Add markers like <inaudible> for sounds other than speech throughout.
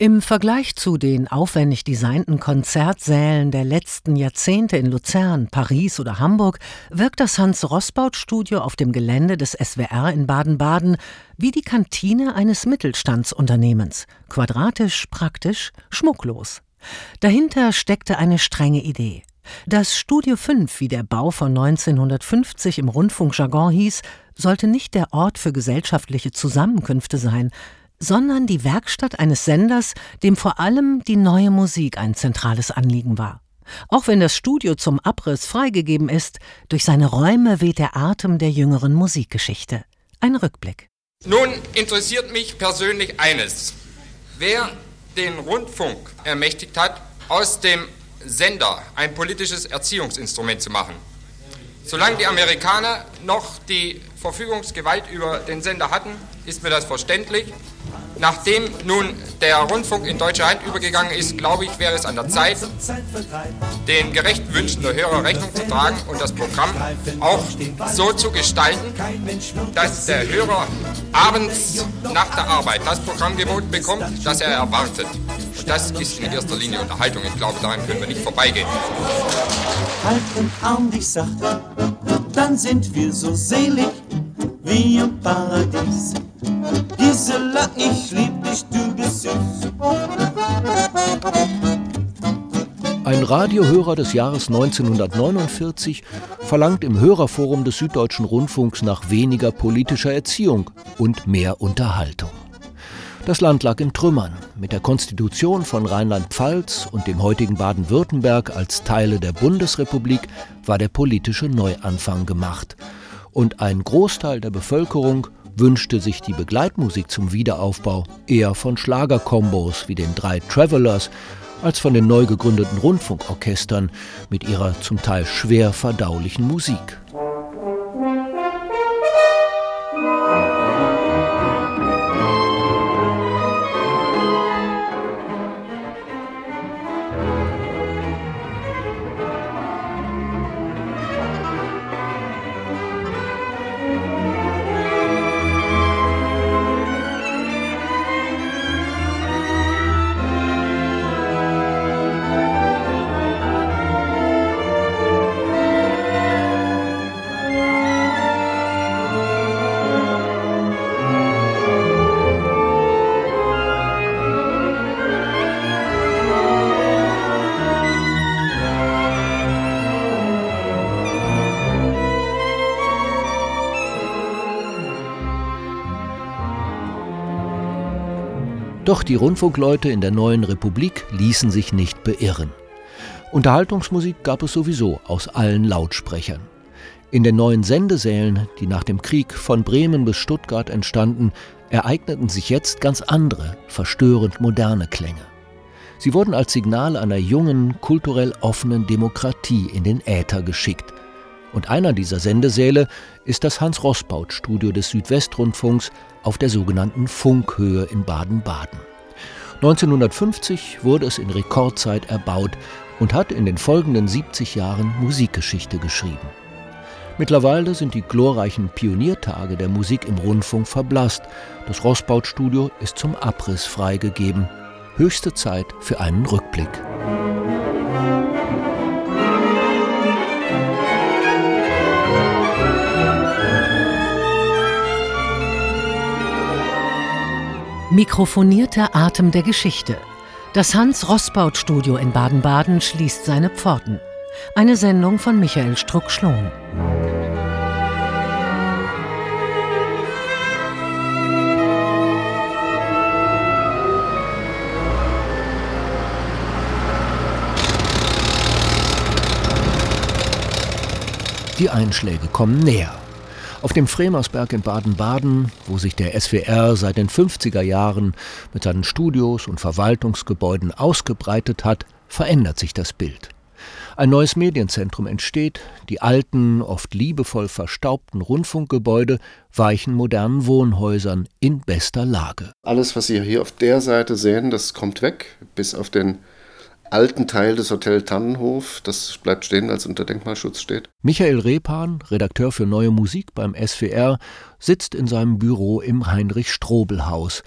Im Vergleich zu den aufwendig designten Konzertsälen der letzten Jahrzehnte in Luzern, Paris oder Hamburg wirkt das Hans-Rossbaut-Studio auf dem Gelände des SWR in Baden-Baden wie die Kantine eines Mittelstandsunternehmens. Quadratisch, praktisch, schmucklos. Dahinter steckte eine strenge Idee. Das Studio 5, wie der Bau von 1950 im Rundfunkjargon hieß, sollte nicht der Ort für gesellschaftliche Zusammenkünfte sein, sondern die Werkstatt eines Senders, dem vor allem die neue Musik ein zentrales Anliegen war. Auch wenn das Studio zum Abriss freigegeben ist, durch seine Räume weht der Atem der jüngeren Musikgeschichte. Ein Rückblick. Nun interessiert mich persönlich eines. Wer den Rundfunk ermächtigt hat, aus dem Sender ein politisches Erziehungsinstrument zu machen. Solange die Amerikaner noch die Verfügungsgewalt über den Sender hatten, ist mir das verständlich. Nachdem nun der Rundfunk in deutsche Hand übergegangen ist, glaube ich, wäre es an der Zeit, den gerechten Wünschen der Hörer Rechnung zu tragen und das Programm auch so zu gestalten, dass der Hörer abends nach der Arbeit das Programm geboten bekommt, das er erwartet. Und das ist in erster Linie Unterhaltung. Ich glaube, daran können wir nicht vorbeigehen. Halt den Arm dich sachte, dann sind wir so selig wie im Paradies. Gisela, ich lieb dich, du bist süß. Ein Radiohörer des Jahres 1949 verlangt im Hörerforum des Süddeutschen Rundfunks nach weniger politischer Erziehung und mehr Unterhaltung. Das Land lag in Trümmern. Mit der Konstitution von Rheinland-Pfalz und dem heutigen Baden-Württemberg als Teile der Bundesrepublik war der politische Neuanfang gemacht. Und ein Großteil der Bevölkerung wünschte sich die Begleitmusik zum Wiederaufbau eher von Schlagerkombos wie den drei Travelers als von den neu gegründeten Rundfunkorchestern mit ihrer zum Teil schwer verdaulichen Musik. Doch die Rundfunkleute in der neuen Republik ließen sich nicht beirren. Unterhaltungsmusik gab es sowieso aus allen Lautsprechern. In den neuen Sendesälen, die nach dem Krieg von Bremen bis Stuttgart entstanden, ereigneten sich jetzt ganz andere, verstörend moderne Klänge. Sie wurden als Signal einer jungen, kulturell offenen Demokratie in den Äther geschickt. Und einer dieser Sendesäle ist das Hans-Rossbaut-Studio des Südwestrundfunks auf der sogenannten Funkhöhe in Baden-Baden. 1950 wurde es in Rekordzeit erbaut und hat in den folgenden 70 Jahren Musikgeschichte geschrieben. Mittlerweile sind die glorreichen Pioniertage der Musik im Rundfunk verblasst. Das Rossbaut-Studio ist zum Abriss freigegeben. Höchste Zeit für einen Rückblick. Mikrofonierter Atem der Geschichte. Das Hans-Rossbaut-Studio in Baden-Baden schließt seine Pforten. Eine Sendung von Michael Struck-Schlohn. Die Einschläge kommen näher. Auf dem Fremersberg in Baden-Baden, wo sich der SWR seit den 50er Jahren mit seinen Studios und Verwaltungsgebäuden ausgebreitet hat, verändert sich das Bild. Ein neues Medienzentrum entsteht, die alten, oft liebevoll verstaubten Rundfunkgebäude weichen modernen Wohnhäusern in bester Lage. Alles, was Sie hier auf der Seite sehen, das kommt weg, bis auf den alten Teil des Hotel Tannenhof. Das bleibt stehen, als unter Denkmalschutz steht. Michael Repan, Redakteur für Neue Musik beim SWR, sitzt in seinem Büro im Heinrich-Strobel-Haus.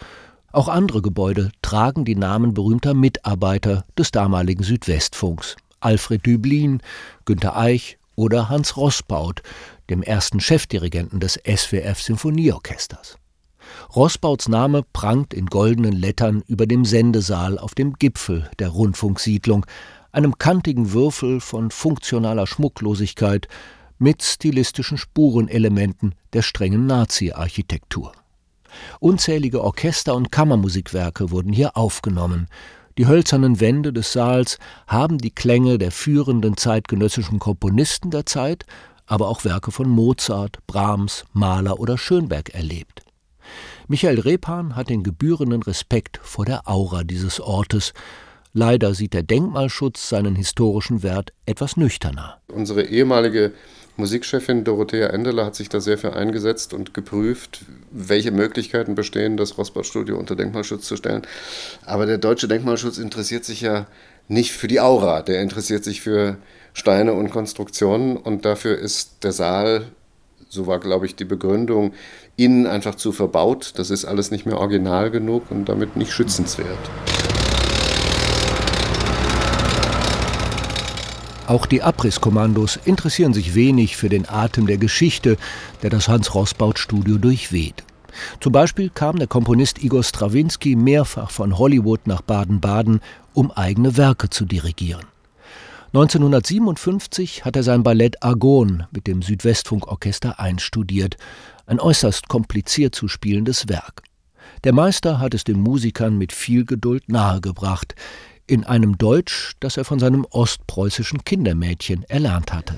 Auch andere Gebäude tragen die Namen berühmter Mitarbeiter des damaligen Südwestfunks. Alfred Düblin, Günter Eich oder Hans Rossbaut, dem ersten Chefdirigenten des SWF Rossbauts Name prangt in goldenen Lettern über dem Sendesaal auf dem Gipfel der Rundfunksiedlung, einem kantigen Würfel von funktionaler Schmucklosigkeit mit stilistischen Spurenelementen der strengen Nazi-Architektur. Unzählige Orchester- und Kammermusikwerke wurden hier aufgenommen. Die hölzernen Wände des Saals haben die Klänge der führenden zeitgenössischen Komponisten der Zeit, aber auch Werke von Mozart, Brahms, Mahler oder Schönberg erlebt. Michael Repan hat den gebührenden Respekt vor der Aura dieses Ortes. Leider sieht der Denkmalschutz seinen historischen Wert etwas nüchterner. Unsere ehemalige Musikchefin Dorothea Endeler hat sich da sehr für eingesetzt und geprüft, welche Möglichkeiten bestehen, das Rossbach-Studio unter Denkmalschutz zu stellen. Aber der deutsche Denkmalschutz interessiert sich ja nicht für die Aura, der interessiert sich für Steine und Konstruktionen und dafür ist der Saal, so war glaube ich die Begründung, innen einfach zu verbaut. Das ist alles nicht mehr original genug und damit nicht schützenswert. Auch die Abrisskommandos interessieren sich wenig für den Atem der Geschichte, der das Hans-Rossbaut-Studio durchweht. Zum Beispiel kam der Komponist Igor Strawinski mehrfach von Hollywood nach Baden-Baden, um eigene Werke zu dirigieren. 1957 hat er sein Ballett Argon mit dem Südwestfunkorchester einstudiert, ein äußerst kompliziert zu spielendes Werk. Der Meister hat es den Musikern mit viel Geduld nahegebracht in einem Deutsch, das er von seinem ostpreußischen Kindermädchen erlernt hatte.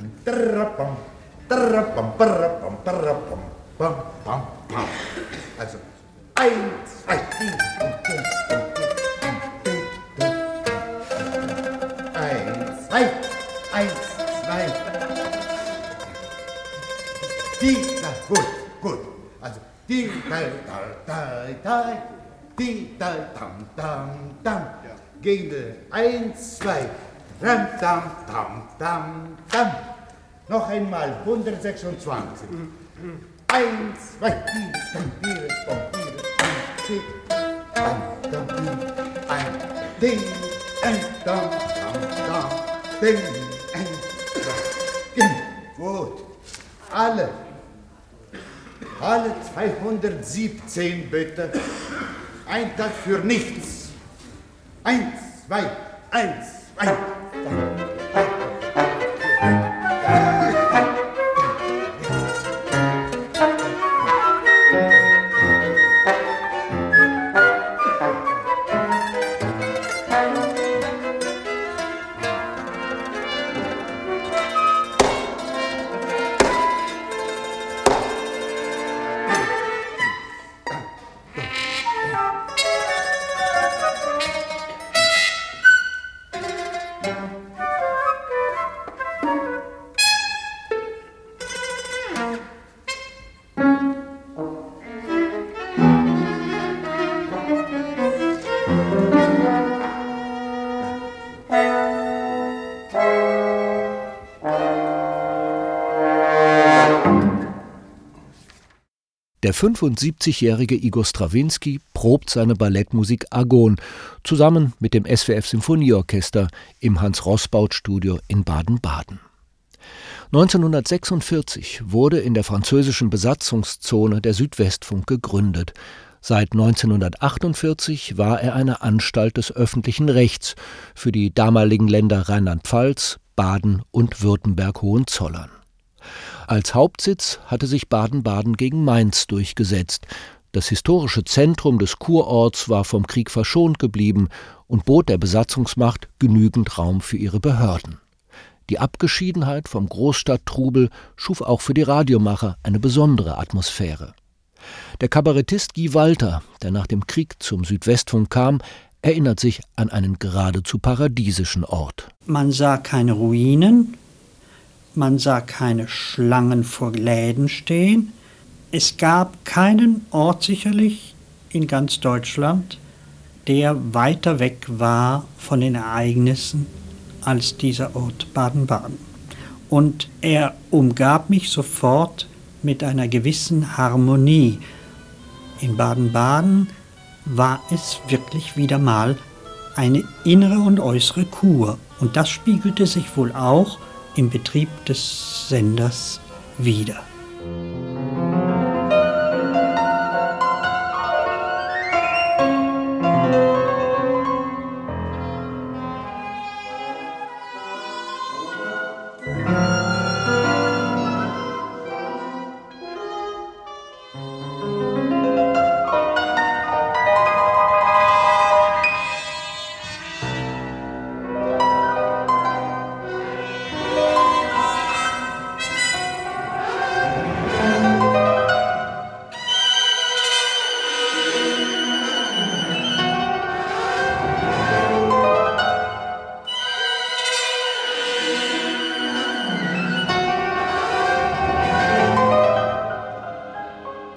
Da, dam, dam, dam gegen eins, zwei, ram, dam, dam, dam, dam. Noch einmal 126. Eins, zwei, vier, dam, vier, dam, dam, dam, ein, ding, ein, dam, dam, dam, ding, ein, ding. Gut. Alle. Alle 217 bitte. Ein Tag für nichts. Eins, zwei, eins, zwei. Der 75-jährige Igor Strawinski probt seine Ballettmusik Argon zusammen mit dem SWF Symphonieorchester im Hans-Rossbaut-Studio in Baden-Baden. 1946 wurde in der französischen Besatzungszone der Südwestfunk gegründet. Seit 1948 war er eine Anstalt des öffentlichen Rechts für die damaligen Länder Rheinland-Pfalz, Baden und Württemberg-Hohenzollern. Als Hauptsitz hatte sich Baden-Baden gegen Mainz durchgesetzt. Das historische Zentrum des Kurorts war vom Krieg verschont geblieben und bot der Besatzungsmacht genügend Raum für ihre Behörden. Die Abgeschiedenheit vom Großstadttrubel schuf auch für die Radiomacher eine besondere Atmosphäre. Der Kabarettist Guy Walter, der nach dem Krieg zum Südwestfunk kam, erinnert sich an einen geradezu paradiesischen Ort. Man sah keine Ruinen, man sah keine Schlangen vor Läden stehen. Es gab keinen Ort sicherlich in ganz Deutschland, der weiter weg war von den Ereignissen als dieser Ort Baden-Baden. Und er umgab mich sofort mit einer gewissen Harmonie. In Baden-Baden war es wirklich wieder mal eine innere und äußere Kur. Und das spiegelte sich wohl auch im Betrieb des Senders wider.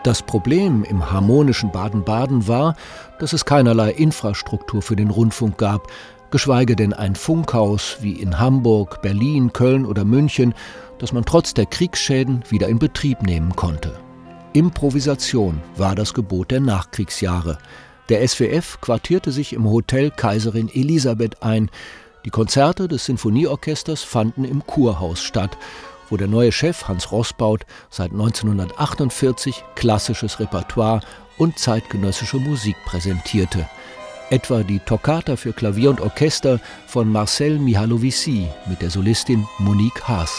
Das Problem im harmonischen Baden-Baden war, dass es keinerlei Infrastruktur für den Rundfunk gab, geschweige denn ein Funkhaus wie in Hamburg, Berlin, Köln oder München, das man trotz der Kriegsschäden wieder in Betrieb nehmen konnte. Improvisation war das Gebot der Nachkriegsjahre. Der SWF quartierte sich im Hotel Kaiserin Elisabeth ein. Die Konzerte des Sinfonieorchesters fanden im Kurhaus statt wo der neue Chef Hans Rossbaut seit 1948 klassisches Repertoire und zeitgenössische Musik präsentierte. Etwa die Toccata für Klavier und Orchester von Marcel Mihalovici mit der Solistin Monique Haas.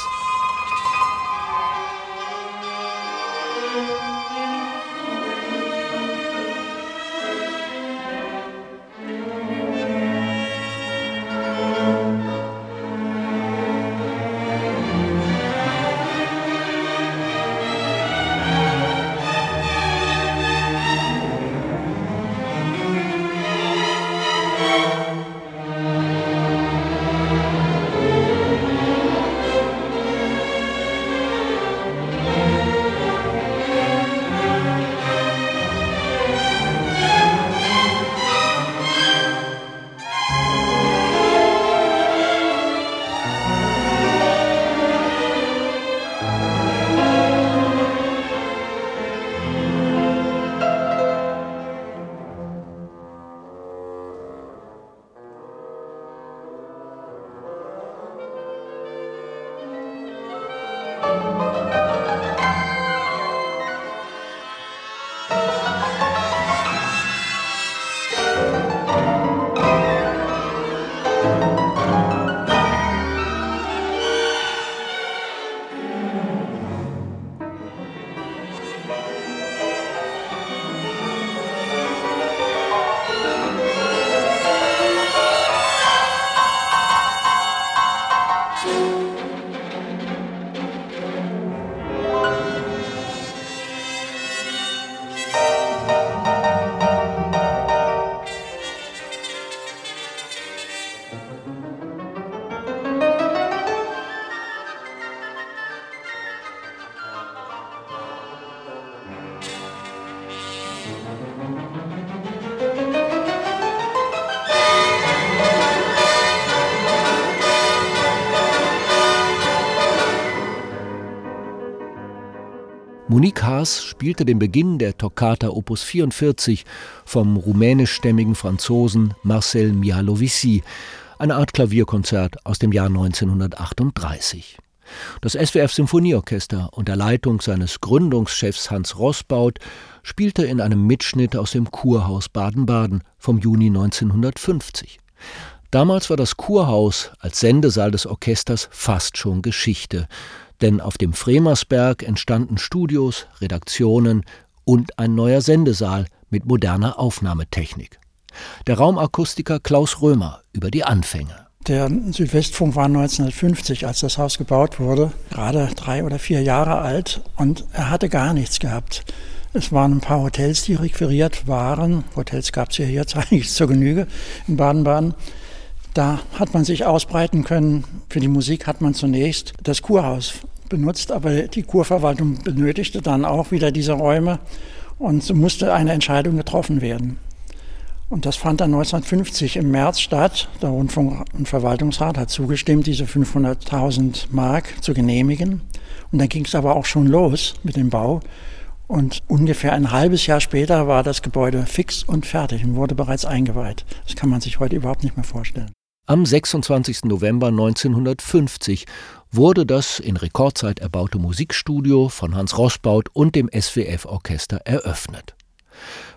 Monique Haas spielte den Beginn der Toccata Opus 44 vom rumänischstämmigen Franzosen Marcel Mialovici, eine Art Klavierkonzert aus dem Jahr 1938. Das SWF Symphonieorchester unter Leitung seines Gründungschefs Hans Rossbaut spielte in einem Mitschnitt aus dem Kurhaus Baden-Baden vom Juni 1950. Damals war das Kurhaus als Sendesaal des Orchesters fast schon Geschichte denn auf dem Fremersberg entstanden Studios, Redaktionen und ein neuer Sendesaal mit moderner Aufnahmetechnik. Der Raumakustiker Klaus Römer über die Anfänge. Der Südwestfunk war 1950, als das Haus gebaut wurde, gerade drei oder vier Jahre alt und er hatte gar nichts gehabt. Es waren ein paar Hotels, die requiriert waren. Hotels gab es ja jetzt <laughs> eigentlich zur Genüge in Baden-Baden. Da hat man sich ausbreiten können. Für die Musik hat man zunächst das Kurhaus benutzt, aber die Kurverwaltung benötigte dann auch wieder diese Räume und so musste eine Entscheidung getroffen werden. Und das fand dann 1950 im März statt. Der Rundfunk- und Verwaltungsrat hat zugestimmt, diese 500.000 Mark zu genehmigen. Und dann ging es aber auch schon los mit dem Bau. Und ungefähr ein halbes Jahr später war das Gebäude fix und fertig und wurde bereits eingeweiht. Das kann man sich heute überhaupt nicht mehr vorstellen. Am 26. November 1950 wurde das in Rekordzeit erbaute Musikstudio von Hans Rossbaut und dem SWF-Orchester eröffnet.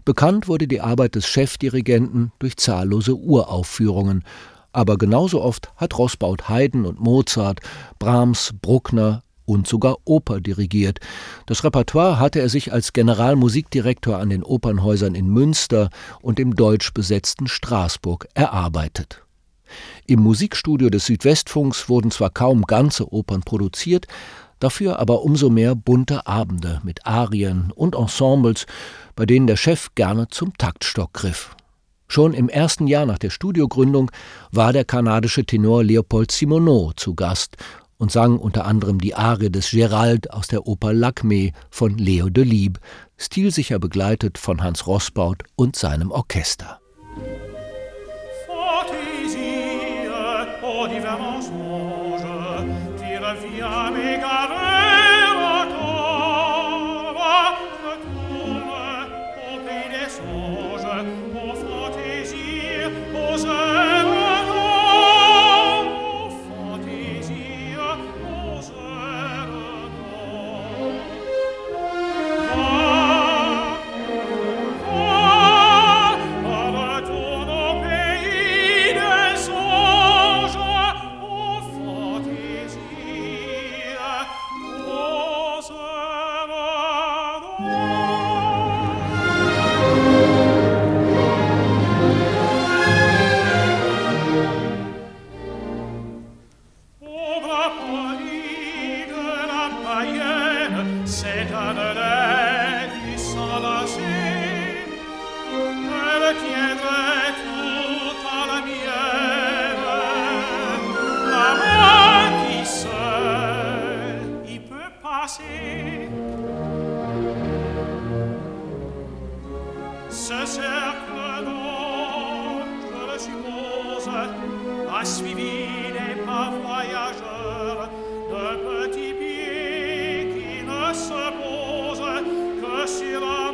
Bekannt wurde die Arbeit des Chefdirigenten durch zahllose Uraufführungen, aber genauso oft hat Rossbaut Haydn und Mozart, Brahms, Bruckner und sogar Oper dirigiert. Das Repertoire hatte er sich als Generalmusikdirektor an den Opernhäusern in Münster und im deutsch besetzten Straßburg erarbeitet. Im Musikstudio des Südwestfunks wurden zwar kaum ganze Opern produziert, dafür aber umso mehr bunte Abende mit Arien und Ensembles, bei denen der Chef gerne zum Taktstock griff. Schon im ersten Jahr nach der Studiogründung war der kanadische Tenor Leopold Simoneau zu Gast und sang unter anderem die Arie des Gérald aus der Oper Lacme von Leo Delibes, stilsicher begleitet von Hans Rossbaut und seinem Orchester. ce cercle d'autres, je suppose, a suivi les pas voyageurs de petits pieds qui ne se posent que sur un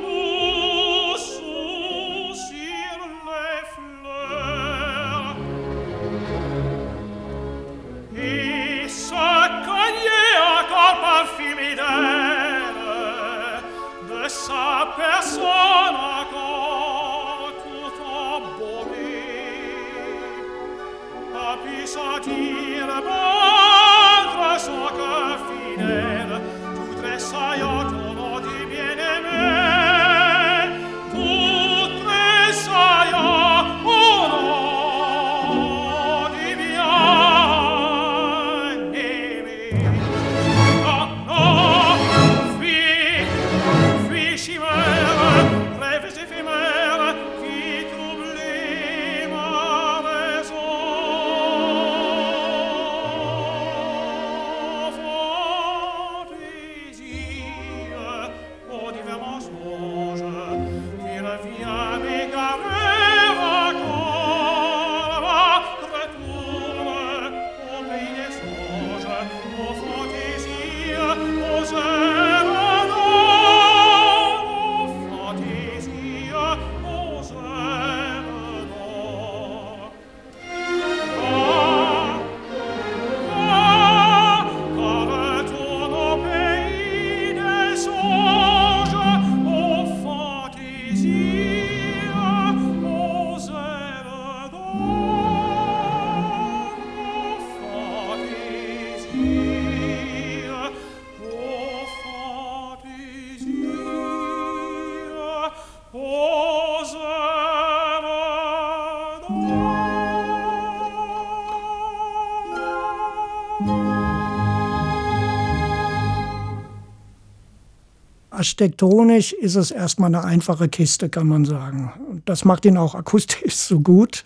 Architektonisch ist es erstmal eine einfache Kiste, kann man sagen. Das macht ihn auch <laughs> akustisch so gut.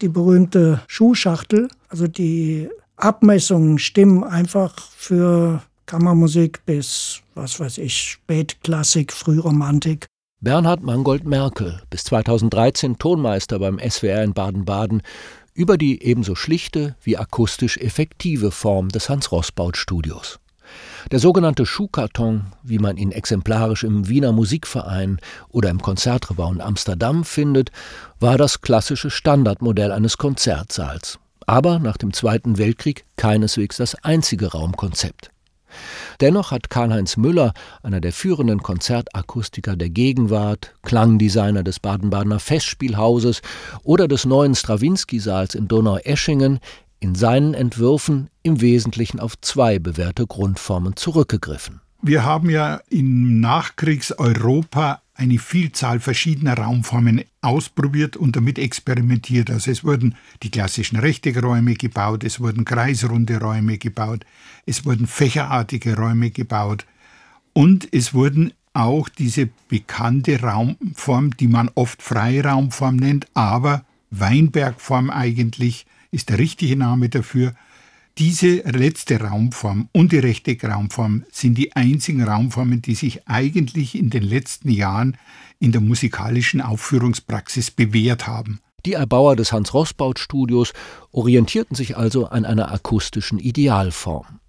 Die berühmte Schuhschachtel, also die Abmessungen stimmen einfach für Kammermusik bis, was weiß ich, Spätklassik, Frühromantik. Bernhard Mangold Merkel, bis 2013 Tonmeister beim SWR in Baden-Baden, über die ebenso schlichte wie akustisch effektive Form des Hans-Rossbaut-Studios. Der sogenannte Schuhkarton, wie man ihn exemplarisch im Wiener Musikverein oder im Konzertrebau in Amsterdam findet, war das klassische Standardmodell eines Konzertsaals. Aber nach dem Zweiten Weltkrieg keineswegs das einzige Raumkonzept. Dennoch hat Karl-Heinz Müller, einer der führenden Konzertakustiker der Gegenwart, Klangdesigner des Baden-Badener Festspielhauses oder des neuen Strawinski-Saals in Donaueschingen, in seinen Entwürfen im Wesentlichen auf zwei bewährte Grundformen zurückgegriffen. Wir haben ja im Nachkriegseuropa eine Vielzahl verschiedener Raumformen ausprobiert und damit experimentiert. Also es wurden die klassischen Rechteckräume gebaut, es wurden kreisrunde Räume gebaut, es wurden fächerartige Räume gebaut und es wurden auch diese bekannte Raumform, die man oft Freiraumform nennt, aber Weinbergform eigentlich ist der richtige Name dafür, diese letzte Raumform und die Rechteck-Raumform sind die einzigen Raumformen, die sich eigentlich in den letzten Jahren in der musikalischen Aufführungspraxis bewährt haben. Die Erbauer des Hans-Rossbaut-Studios orientierten sich also an einer akustischen Idealform.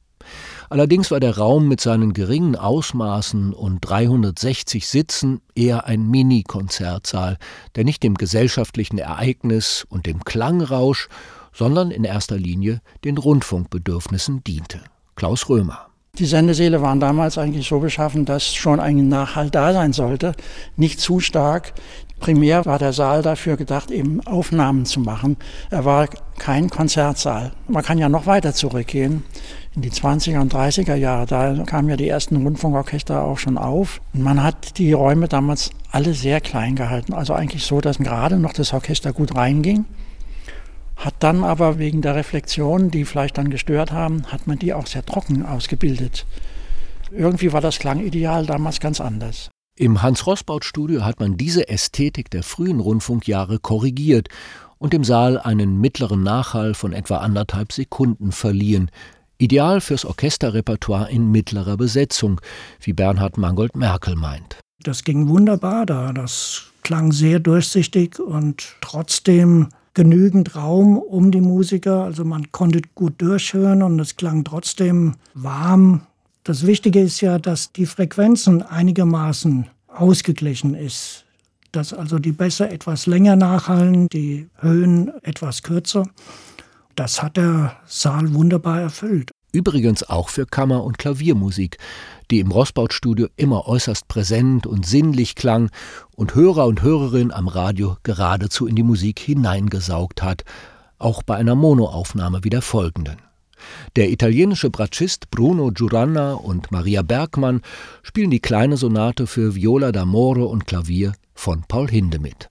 Allerdings war der Raum mit seinen geringen Ausmaßen und 360 Sitzen eher ein Mini-Konzertsaal, der nicht dem gesellschaftlichen Ereignis und dem Klangrausch sondern in erster Linie den Rundfunkbedürfnissen diente. Klaus Römer. Die Sendesäle waren damals eigentlich so beschaffen, dass schon ein Nachhalt da sein sollte, nicht zu stark. Primär war der Saal dafür gedacht, eben Aufnahmen zu machen. Er war kein Konzertsaal. Man kann ja noch weiter zurückgehen. In die 20er und 30er Jahre, da kamen ja die ersten Rundfunkorchester auch schon auf. Und man hat die Räume damals alle sehr klein gehalten. Also eigentlich so, dass gerade noch das Orchester gut reinging hat dann aber wegen der Reflexionen, die vielleicht dann gestört haben, hat man die auch sehr trocken ausgebildet. Irgendwie war das Klangideal damals ganz anders. Im Hans-Rossbaut-Studio hat man diese Ästhetik der frühen Rundfunkjahre korrigiert und dem Saal einen mittleren Nachhall von etwa anderthalb Sekunden verliehen. Ideal fürs Orchesterrepertoire in mittlerer Besetzung, wie Bernhard Mangold Merkel meint. Das ging wunderbar da. Das klang sehr durchsichtig und trotzdem genügend Raum um die Musiker. Also man konnte gut durchhören und es klang trotzdem warm. Das Wichtige ist ja, dass die Frequenzen einigermaßen ausgeglichen ist. Dass also die Bässe etwas länger nachhallen, die Höhen etwas kürzer. Das hat der Saal wunderbar erfüllt. Übrigens auch für Kammer- und Klaviermusik, die im Rossbaut-Studio immer äußerst präsent und sinnlich klang und Hörer und Hörerinnen am Radio geradezu in die Musik hineingesaugt hat, auch bei einer Monoaufnahme wie der folgenden. Der italienische Bratschist Bruno Giuranna und Maria Bergmann spielen die kleine Sonate für Viola d'Amore und Klavier von Paul Hindemith. Bruno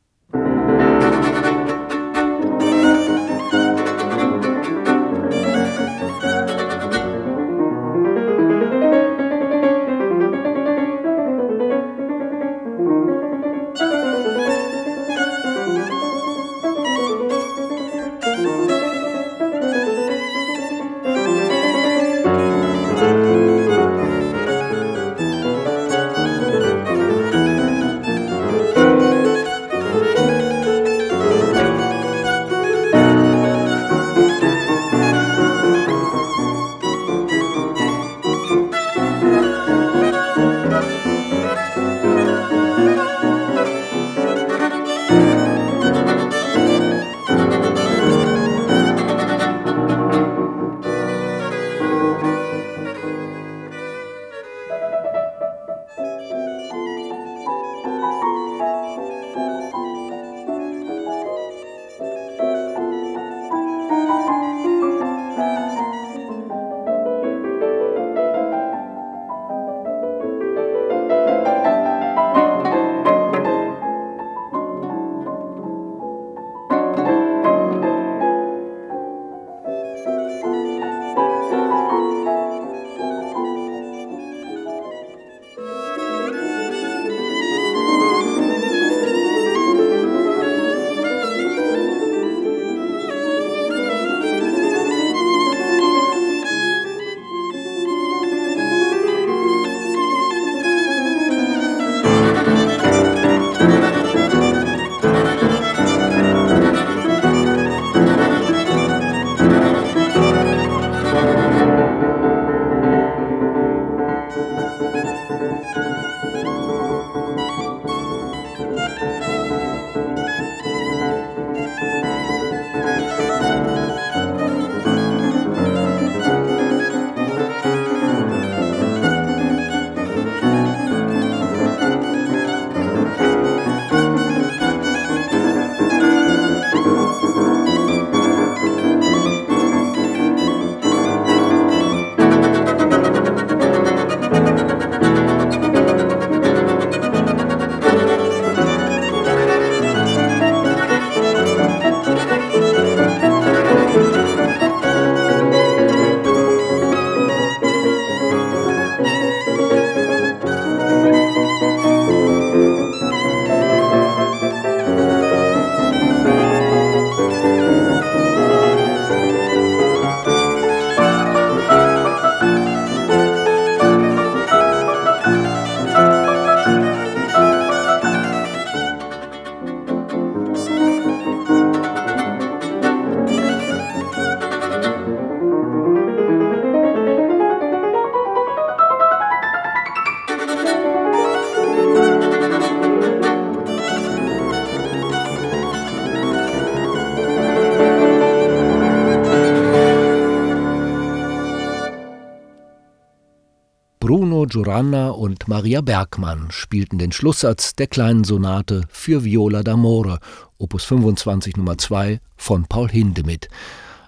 Giuranna und Maria Bergmann spielten den Schlusssatz der kleinen Sonate für Viola d'Amore, Opus 25 Nummer 2 von Paul Hindemith.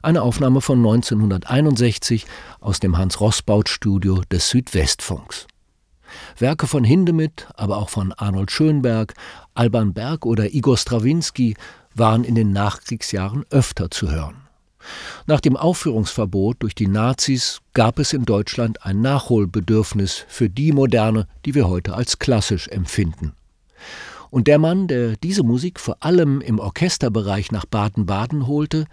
Eine Aufnahme von 1961 aus dem Hans-Rossbaut-Studio des Südwestfunks. Werke von Hindemith, aber auch von Arnold Schönberg, Alban Berg oder Igor Strawinski waren in den Nachkriegsjahren öfter zu hören. Nach dem Aufführungsverbot durch die Nazis gab es in Deutschland ein Nachholbedürfnis für die Moderne, die wir heute als klassisch empfinden. Und der Mann, der diese Musik vor allem im Orchesterbereich nach Baden-Baden holte,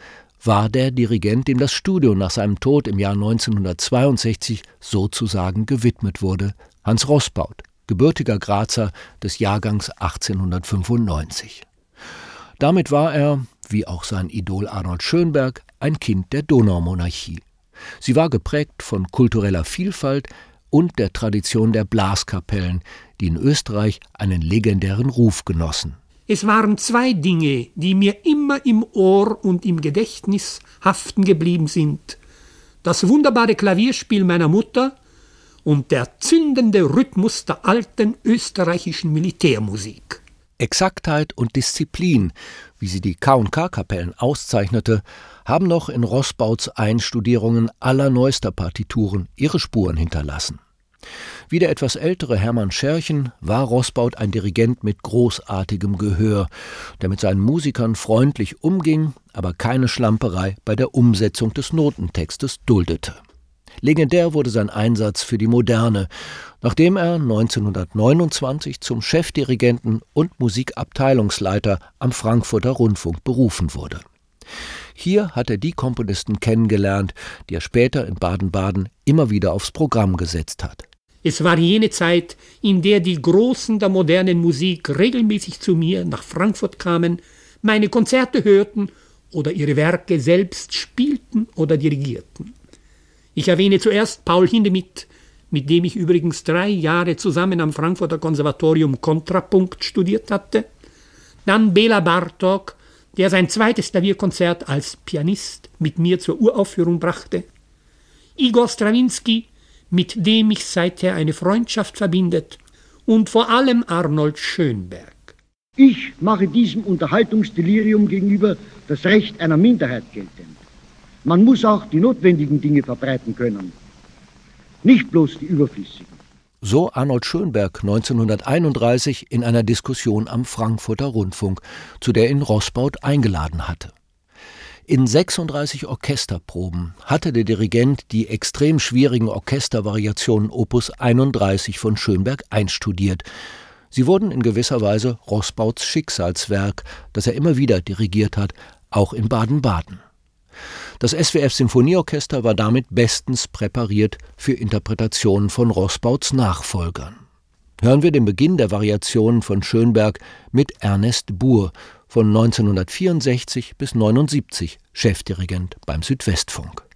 war der Dirigent, dem das Studio nach seinem Tod im Jahr 1962 sozusagen gewidmet wurde, Hans Rossbaut, gebürtiger Grazer des Jahrgangs 1895. Damit war er, wie auch sein Idol Arnold Schönberg, ein Kind der Donaumonarchie. Sie war geprägt von kultureller Vielfalt und der Tradition der Blaskapellen, die in Österreich einen legendären Ruf genossen. Es waren zwei Dinge, die mir immer im Ohr und im Gedächtnis haften geblieben sind. Das wunderbare Klavierspiel meiner Mutter und der zündende Rhythmus der alten österreichischen Militärmusik. Exaktheit und Disziplin, wie sie die K&K-Kapellen auszeichnete, haben noch in Rossbauts Einstudierungen aller neuester Partituren ihre Spuren hinterlassen. Wie der etwas ältere Hermann Scherchen war Rossbaut ein Dirigent mit großartigem Gehör, der mit seinen Musikern freundlich umging, aber keine Schlamperei bei der Umsetzung des Notentextes duldete. Legendär wurde sein Einsatz für die Moderne, nachdem er 1929 zum Chefdirigenten und Musikabteilungsleiter am Frankfurter Rundfunk berufen wurde. Hier hat er die Komponisten kennengelernt, die er später in Baden-Baden immer wieder aufs Programm gesetzt hat. Es war jene Zeit, in der die Großen der modernen Musik regelmäßig zu mir nach Frankfurt kamen, meine Konzerte hörten oder ihre Werke selbst spielten oder dirigierten. Ich erwähne zuerst Paul Hindemith, mit dem ich übrigens drei Jahre zusammen am Frankfurter Konservatorium Kontrapunkt studiert hatte, dann Bela Bartok, der sein zweites Klavierkonzert als Pianist mit mir zur Uraufführung brachte, Igor Strawinski, mit dem mich seither eine Freundschaft verbindet, und vor allem Arnold Schönberg. Ich mache diesem Unterhaltungsdelirium gegenüber das Recht einer Minderheit geltend. Man muss auch die notwendigen Dinge verbreiten können, nicht bloß die überflüssigen. So Arnold Schönberg 1931 in einer Diskussion am Frankfurter Rundfunk, zu der ihn Rossbaut eingeladen hatte. In 36 Orchesterproben hatte der Dirigent die extrem schwierigen Orchestervariationen Opus 31 von Schönberg einstudiert. Sie wurden in gewisser Weise Rossbauts Schicksalswerk, das er immer wieder dirigiert hat, auch in Baden-Baden. Das SWF Sinfonieorchester war damit bestens präpariert für Interpretationen von Rossbauts Nachfolgern. Hören wir den Beginn der Variationen von Schönberg mit Ernest Buhr von 1964 bis 1979 Chefdirigent beim Südwestfunk.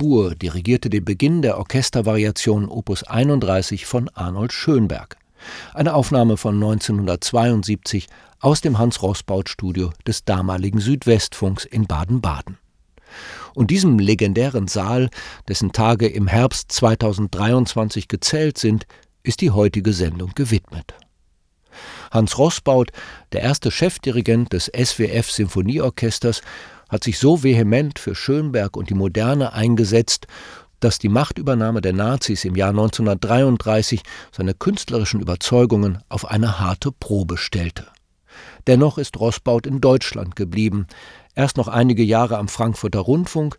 Buhr dirigierte den Beginn der Orchestervariation Opus 31 von Arnold Schönberg. Eine Aufnahme von 1972 aus dem Hans-Rossbaut-Studio des damaligen Südwestfunks in Baden-Baden. Und diesem legendären Saal, dessen Tage im Herbst 2023 gezählt sind, ist die heutige Sendung gewidmet. Hans Rossbaut, der erste Chefdirigent des SWF Sinfonieorchesters, hat sich so vehement für Schönberg und die Moderne eingesetzt, dass die Machtübernahme der Nazis im Jahr 1933 seine künstlerischen Überzeugungen auf eine harte Probe stellte. Dennoch ist Rossbaut in Deutschland geblieben, erst noch einige Jahre am Frankfurter Rundfunk,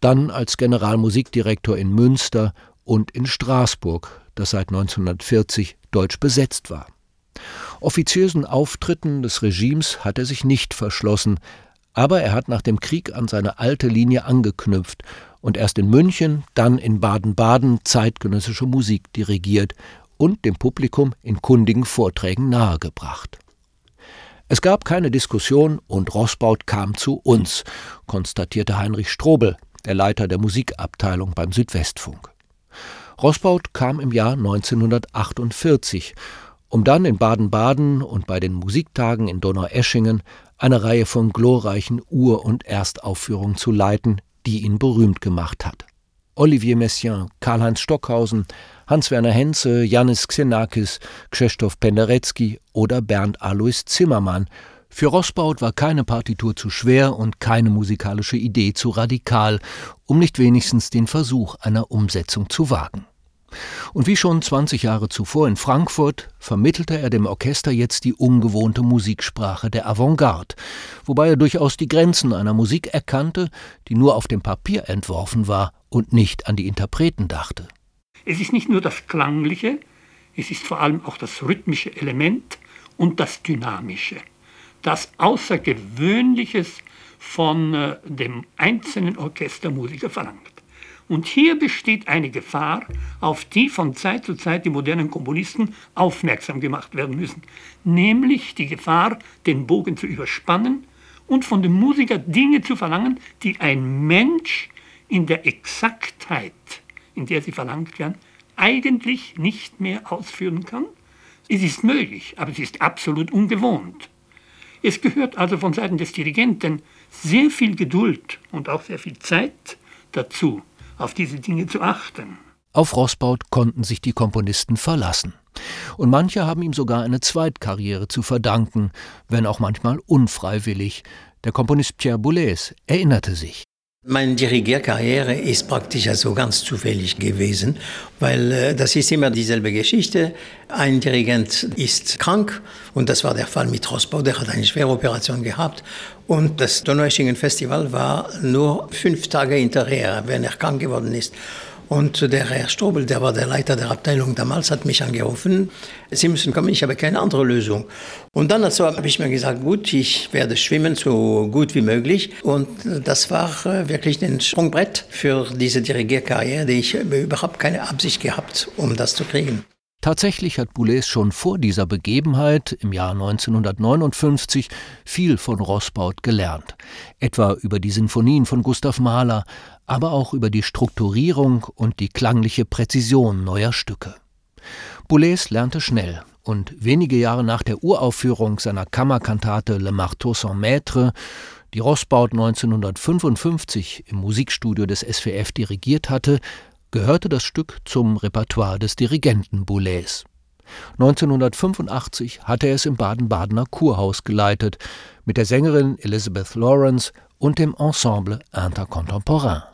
dann als Generalmusikdirektor in Münster und in Straßburg, das seit 1940 deutsch besetzt war. Offiziösen Auftritten des Regimes hat er sich nicht verschlossen, aber er hat nach dem Krieg an seine alte Linie angeknüpft und erst in München, dann in Baden-Baden zeitgenössische Musik dirigiert und dem Publikum in kundigen Vorträgen nahegebracht. Es gab keine Diskussion und Rossbaut kam zu uns, konstatierte Heinrich Strobel, der Leiter der Musikabteilung beim Südwestfunk. Rossbaut kam im Jahr 1948, um dann in Baden-Baden und bei den Musiktagen in Donaueschingen eine Reihe von glorreichen Ur- und Erstaufführungen zu leiten, die ihn berühmt gemacht hat. Olivier Messiaen, Karl-Heinz Stockhausen, Hans-Werner Henze, Janis Xenakis, Krzysztof Penderecki oder Bernd Alois Zimmermann. Für Rossbaut war keine Partitur zu schwer und keine musikalische Idee zu radikal, um nicht wenigstens den Versuch einer Umsetzung zu wagen. Und wie schon 20 Jahre zuvor in Frankfurt vermittelte er dem Orchester jetzt die ungewohnte Musiksprache der Avantgarde, wobei er durchaus die Grenzen einer Musik erkannte, die nur auf dem Papier entworfen war und nicht an die Interpreten dachte. Es ist nicht nur das Klangliche, es ist vor allem auch das rhythmische Element und das Dynamische, das Außergewöhnliches von äh, dem einzelnen Orchestermusiker verlangt. Und hier besteht eine Gefahr, auf die von Zeit zu Zeit die modernen Komponisten aufmerksam gemacht werden müssen, nämlich die Gefahr, den Bogen zu überspannen und von dem Musiker Dinge zu verlangen, die ein Mensch in der Exaktheit, in der sie verlangt werden, eigentlich nicht mehr ausführen kann. Es ist möglich, aber es ist absolut ungewohnt. Es gehört also von Seiten des Dirigenten sehr viel Geduld und auch sehr viel Zeit dazu, auf diese Dinge zu achten. Auf Rossbaut konnten sich die Komponisten verlassen. Und manche haben ihm sogar eine Zweitkarriere zu verdanken, wenn auch manchmal unfreiwillig. Der Komponist Pierre Boulez erinnerte sich. Meine Dirigierkarriere ist praktisch also ganz zufällig gewesen, weil äh, das ist immer dieselbe Geschichte. Ein Dirigent ist krank und das war der Fall mit Rossbau, der hat eine schwere Operation gehabt und das Donaueschingen Festival war nur fünf Tage hinterher, wenn er krank geworden ist. Und der Herr Strobel, der war der Leiter der Abteilung damals, hat mich angerufen, Sie müssen kommen, ich habe keine andere Lösung. Und dann also habe ich mir gesagt, gut, ich werde schwimmen so gut wie möglich. Und das war äh, wirklich ein Sprungbrett für diese Dirigierkarriere, die ich überhaupt keine Absicht gehabt, um das zu kriegen. Tatsächlich hat Boulez schon vor dieser Begebenheit im Jahr 1959 viel von Rossbaut gelernt, etwa über die Sinfonien von Gustav Mahler, aber auch über die Strukturierung und die klangliche Präzision neuer Stücke. Boulez lernte schnell und wenige Jahre nach der Uraufführung seiner Kammerkantate Le Marteau sans Maître, die Rossbaut 1955 im Musikstudio des SWF dirigiert hatte, gehörte das Stück zum Repertoire des Dirigenten Boulez. 1985 hatte er es im Baden-Badener Kurhaus geleitet, mit der Sängerin Elizabeth Lawrence und dem Ensemble Intercontemporain.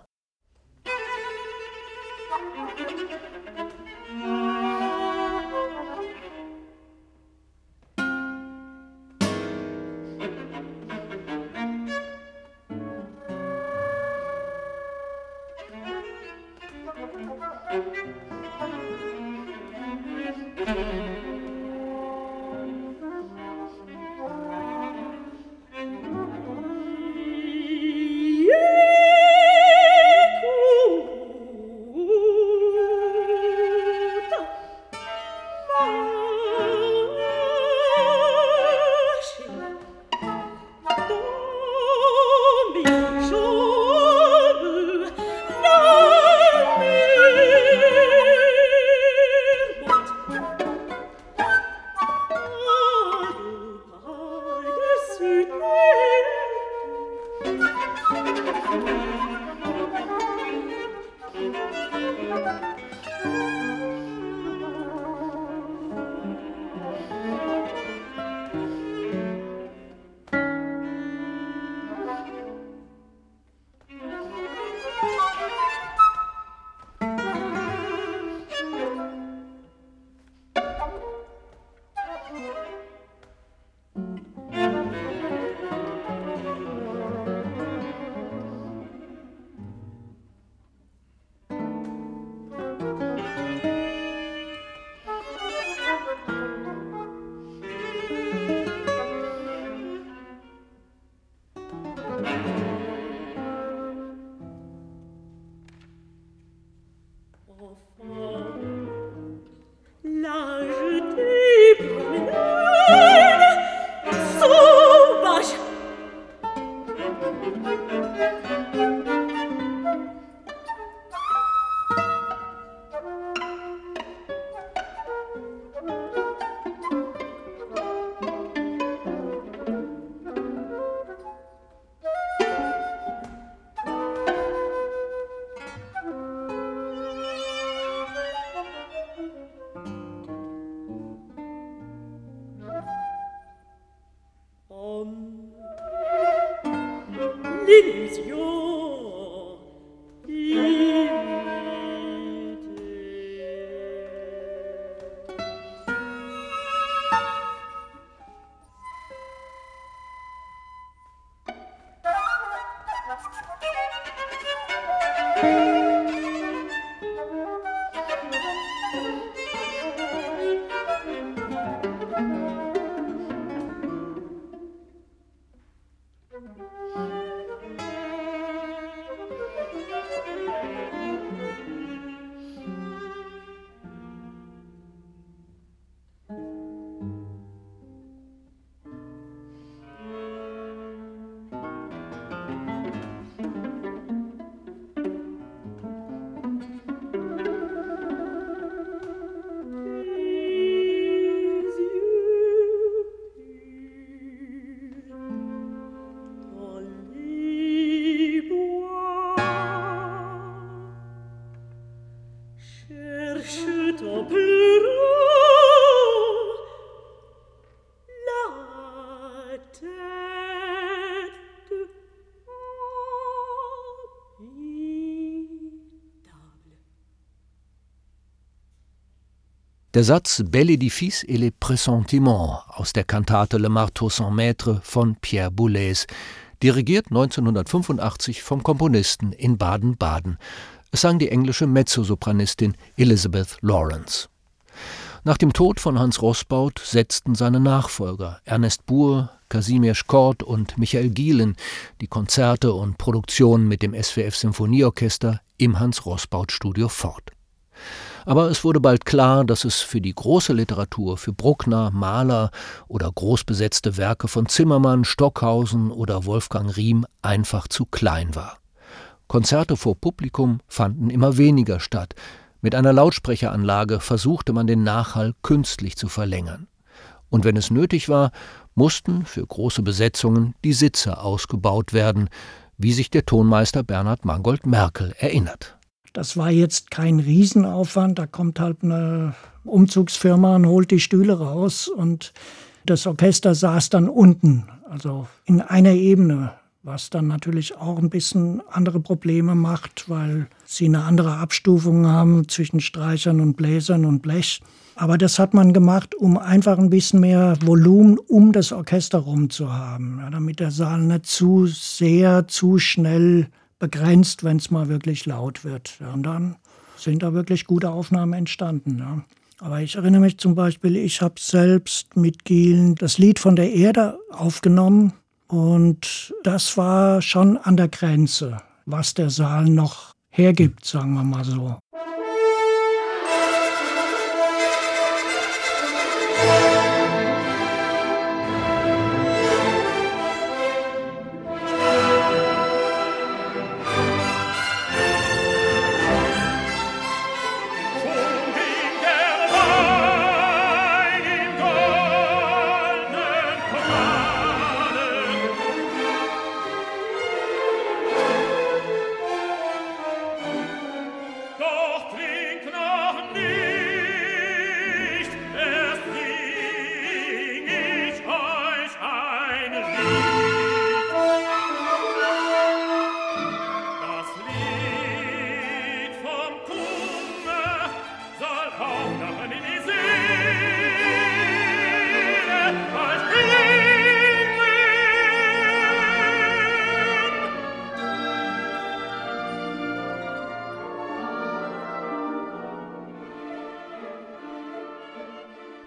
Der Satz Belle édifice et les pressentiments aus der Kantate Le Marteau sans Maître von Pierre Boulez, dirigiert 1985 vom Komponisten in Baden-Baden. Es sang die englische Mezzosopranistin Elizabeth Lawrence. Nach dem Tod von Hans Rossbaut setzten seine Nachfolger Ernest Buhr, Kasimir Kort und Michael Gielen die Konzerte und Produktionen mit dem SWF Symphonieorchester im Hans Rossbaut Studio fort. Aber es wurde bald klar, dass es für die große Literatur, für Bruckner, Mahler oder großbesetzte Werke von Zimmermann, Stockhausen oder Wolfgang Riem einfach zu klein war. Konzerte vor Publikum fanden immer weniger statt. Mit einer Lautsprecheranlage versuchte man den Nachhall künstlich zu verlängern. Und wenn es nötig war, mussten für große Besetzungen die Sitze ausgebaut werden, wie sich der Tonmeister Bernhard Mangold Merkel erinnert. Das war jetzt kein Riesenaufwand. Da kommt halt eine Umzugsfirma und holt die Stühle raus und das Orchester saß dann unten, also in einer Ebene, was dann natürlich auch ein bisschen andere Probleme macht, weil sie eine andere Abstufung haben zwischen Streichern und Bläsern und Blech. Aber das hat man gemacht, um einfach ein bisschen mehr Volumen um das Orchester rum zu haben, ja, damit der Saal nicht zu sehr, zu schnell begrenzt, wenn es mal wirklich laut wird. Ja, und dann sind da wirklich gute Aufnahmen entstanden. Ja. Aber ich erinnere mich zum Beispiel, ich habe selbst mit Gielen das Lied von der Erde aufgenommen und das war schon an der Grenze, was der Saal noch hergibt, sagen wir mal so.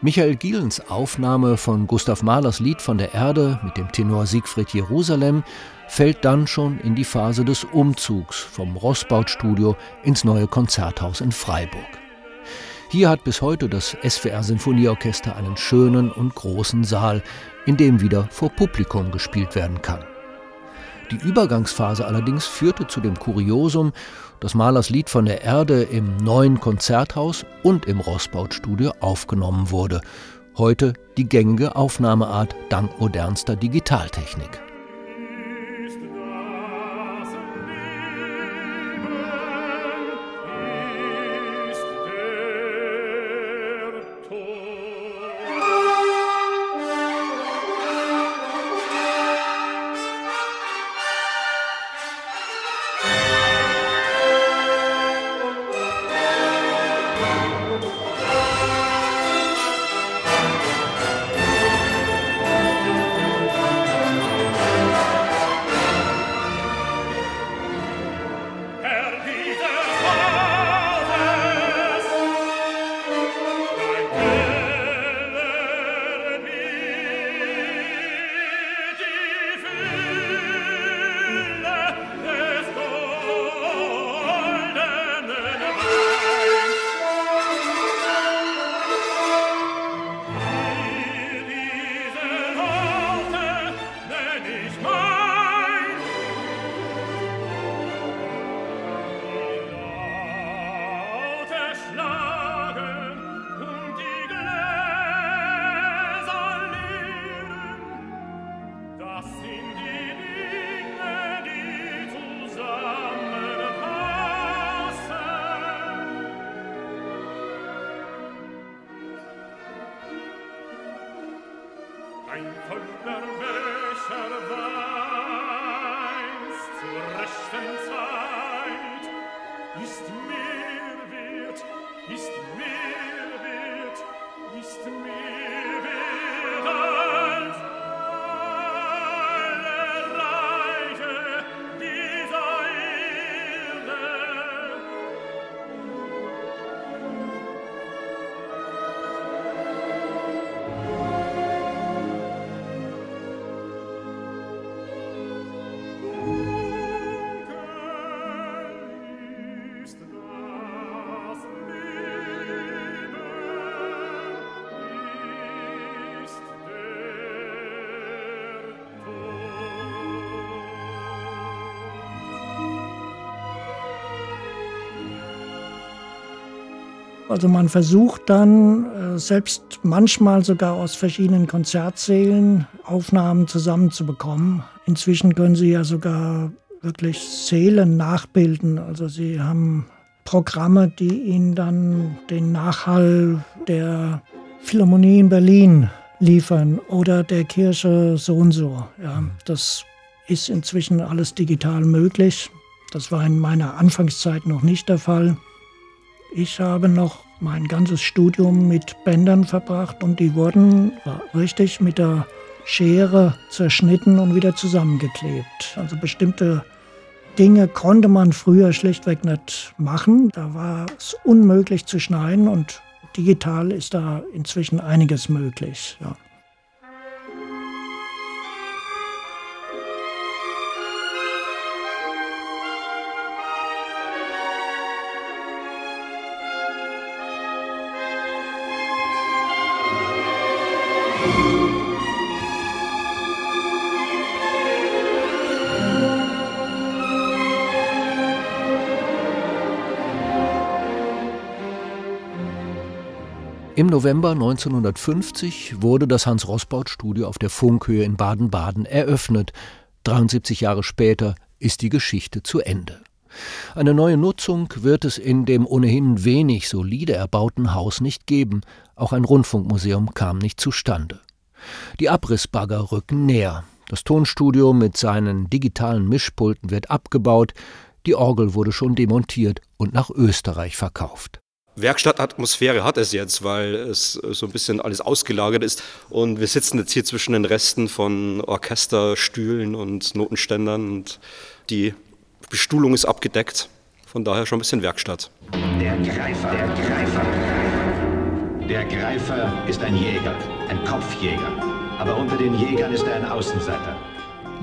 Michael Gielens Aufnahme von Gustav Mahlers Lied von der Erde mit dem Tenor Siegfried Jerusalem fällt dann schon in die Phase des Umzugs vom Rossbaut-Studio ins neue Konzerthaus in Freiburg. Hier hat bis heute das SWR Sinfonieorchester einen schönen und großen Saal, in dem wieder vor Publikum gespielt werden kann. Die Übergangsphase allerdings führte zu dem Kuriosum, dass Mahlers Lied von der Erde im neuen Konzerthaus und im Rossbaut-Studio aufgenommen wurde. Heute die gängige Aufnahmeart dank modernster Digitaltechnik. Also man versucht dann äh, selbst manchmal sogar aus verschiedenen Konzertsälen Aufnahmen zusammenzubekommen. Inzwischen können Sie ja sogar wirklich Säle nachbilden. Also Sie haben Programme, die ihnen dann den Nachhall der Philharmonie in Berlin liefern oder der Kirche so und so. Ja, das ist inzwischen alles digital möglich. Das war in meiner Anfangszeit noch nicht der Fall. Ich habe noch mein ganzes Studium mit Bändern verbracht und die wurden richtig mit der Schere zerschnitten und wieder zusammengeklebt. Also bestimmte Dinge konnte man früher schlichtweg nicht machen. Da war es unmöglich zu schneiden und digital ist da inzwischen einiges möglich. Ja. November 1950 wurde das Hans-Rossbaut-Studio auf der Funkhöhe in Baden-Baden eröffnet. 73 Jahre später ist die Geschichte zu Ende. Eine neue Nutzung wird es in dem ohnehin wenig solide erbauten Haus nicht geben. Auch ein Rundfunkmuseum kam nicht zustande. Die Abrissbagger rücken näher. Das Tonstudio mit seinen digitalen Mischpulten wird abgebaut. Die Orgel wurde schon demontiert und nach Österreich verkauft. Werkstattatmosphäre hat es jetzt, weil es so ein bisschen alles ausgelagert ist. Und wir sitzen jetzt hier zwischen den Resten von Orchesterstühlen und Notenständern und die Bestuhlung ist abgedeckt. Von daher schon ein bisschen Werkstatt. Der Greifer, der Greifer. Der Greifer ist ein Jäger, ein Kopfjäger. Aber unter den Jägern ist er ein Außenseiter.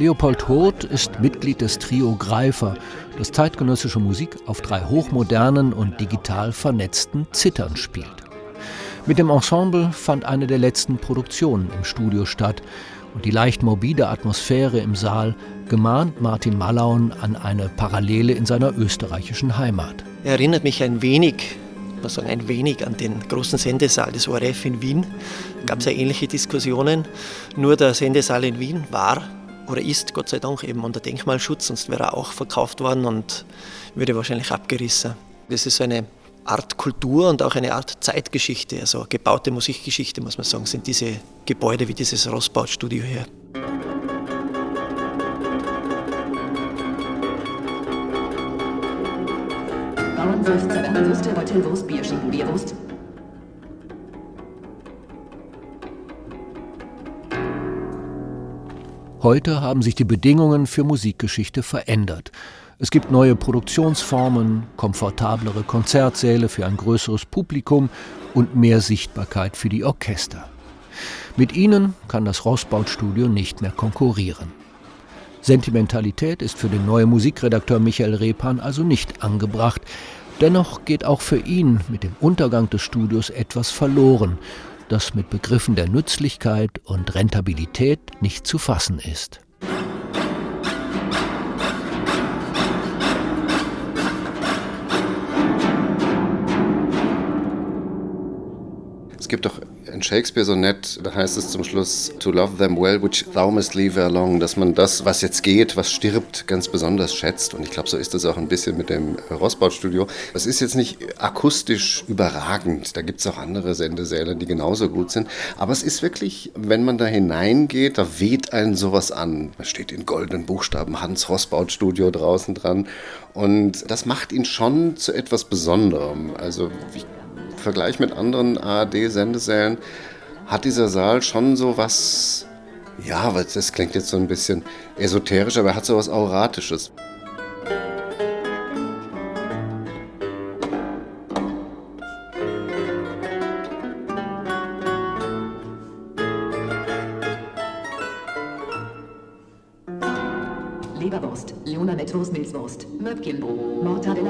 Leopold Hurt ist Mitglied des Trio Greifer, das zeitgenössische Musik auf drei hochmodernen und digital vernetzten Zittern spielt. Mit dem Ensemble fand eine der letzten Produktionen im Studio statt und die leicht morbide Atmosphäre im Saal gemahnt Martin Mallaun an eine Parallele in seiner österreichischen Heimat. Er erinnert mich ein wenig, muss sagen, ein wenig an den großen Sendesaal des ORF in Wien. Gab es ja ähnliche Diskussionen. Nur der Sendesaal in Wien war oder ist Gott sei Dank eben unter Denkmalschutz, sonst wäre er auch verkauft worden und würde wahrscheinlich abgerissen. Das ist so eine Art Kultur und auch eine Art Zeitgeschichte, also gebaute Musikgeschichte, muss man sagen, sind diese Gebäude wie dieses Rossbaut-Studio hier. Bauernwurst, Würste, Beutelwurst, Bierschinken, Bierwurst. Heute haben sich die Bedingungen für Musikgeschichte verändert. Es gibt neue Produktionsformen, komfortablere Konzertsäle für ein größeres Publikum und mehr Sichtbarkeit für die Orchester. Mit ihnen kann das Rossbaut-Studio nicht mehr konkurrieren. Sentimentalität ist für den neuen Musikredakteur Michael Repan also nicht angebracht. Dennoch geht auch für ihn mit dem Untergang des Studios etwas verloren das mit Begriffen der Nützlichkeit und Rentabilität nicht zu fassen ist. Es gibt doch in Shakespeare so nett, da heißt es zum Schluss, to love them well, which thou must leave along, dass man das, was jetzt geht, was stirbt, ganz besonders schätzt. Und ich glaube, so ist das auch ein bisschen mit dem Rossbaut-Studio. Es ist jetzt nicht akustisch überragend, da gibt es auch andere Sendesäle, die genauso gut sind. Aber es ist wirklich, wenn man da hineingeht, da weht einen sowas an. Da steht in goldenen Buchstaben Hans Rossbaut-Studio draußen dran. Und das macht ihn schon zu etwas Besonderem. Also ich Vergleich mit anderen ARD-Sendesälen hat dieser Saal schon so was, ja, das klingt jetzt so ein bisschen esoterisch, aber er hat so was Auratisches. Leberwurst, Leona Mettwurst, Milzwurst, Möbchenbrot, Mortadella,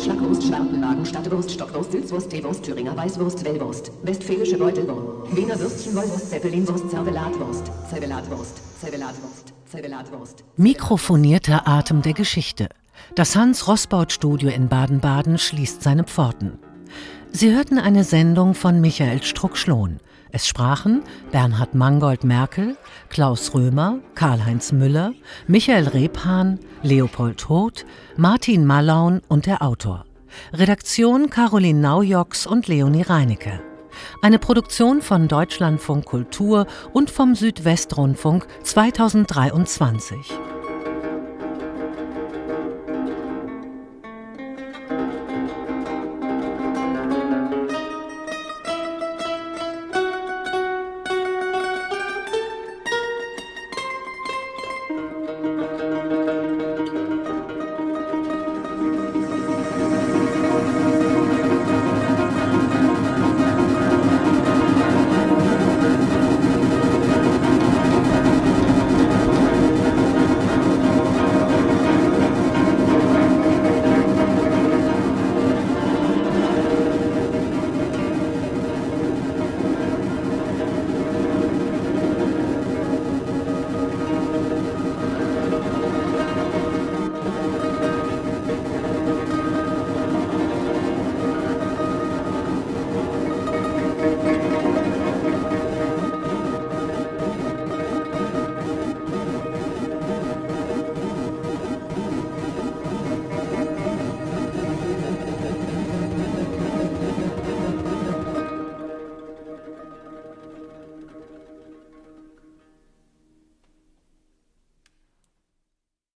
Schinkenwurst, Schlackwurst, Schwartenmagen, Stadtwurst, Stockwurst, Sülzwurst, Teewurst, Thüringer Weißwurst, Wellwurst, Westfälische Beutelwurst, Wiener Würstchen, Wollwurst, Zeppelinwurst, Zervelatwurst, Zervelatwurst, Zervelatwurst, Zervelatwurst. Mikrofonierter Atem der Geschichte. Das Hans-Rosbaud-Studio in Baden-Baden schließt seine Pforten. Sie hörten eine Sendung von Michael Struck-Schlohn. Es sprachen Bernhard Mangold-Merkel, Klaus Römer, Karl-Heinz Müller, Michael Rebhahn, Leopold Hoth, Martin Mallaun und der Autor. Redaktion Caroline Naujoks und Leonie Reinecke. Eine Produktion von Deutschlandfunk Kultur und vom Südwestrundfunk 2023.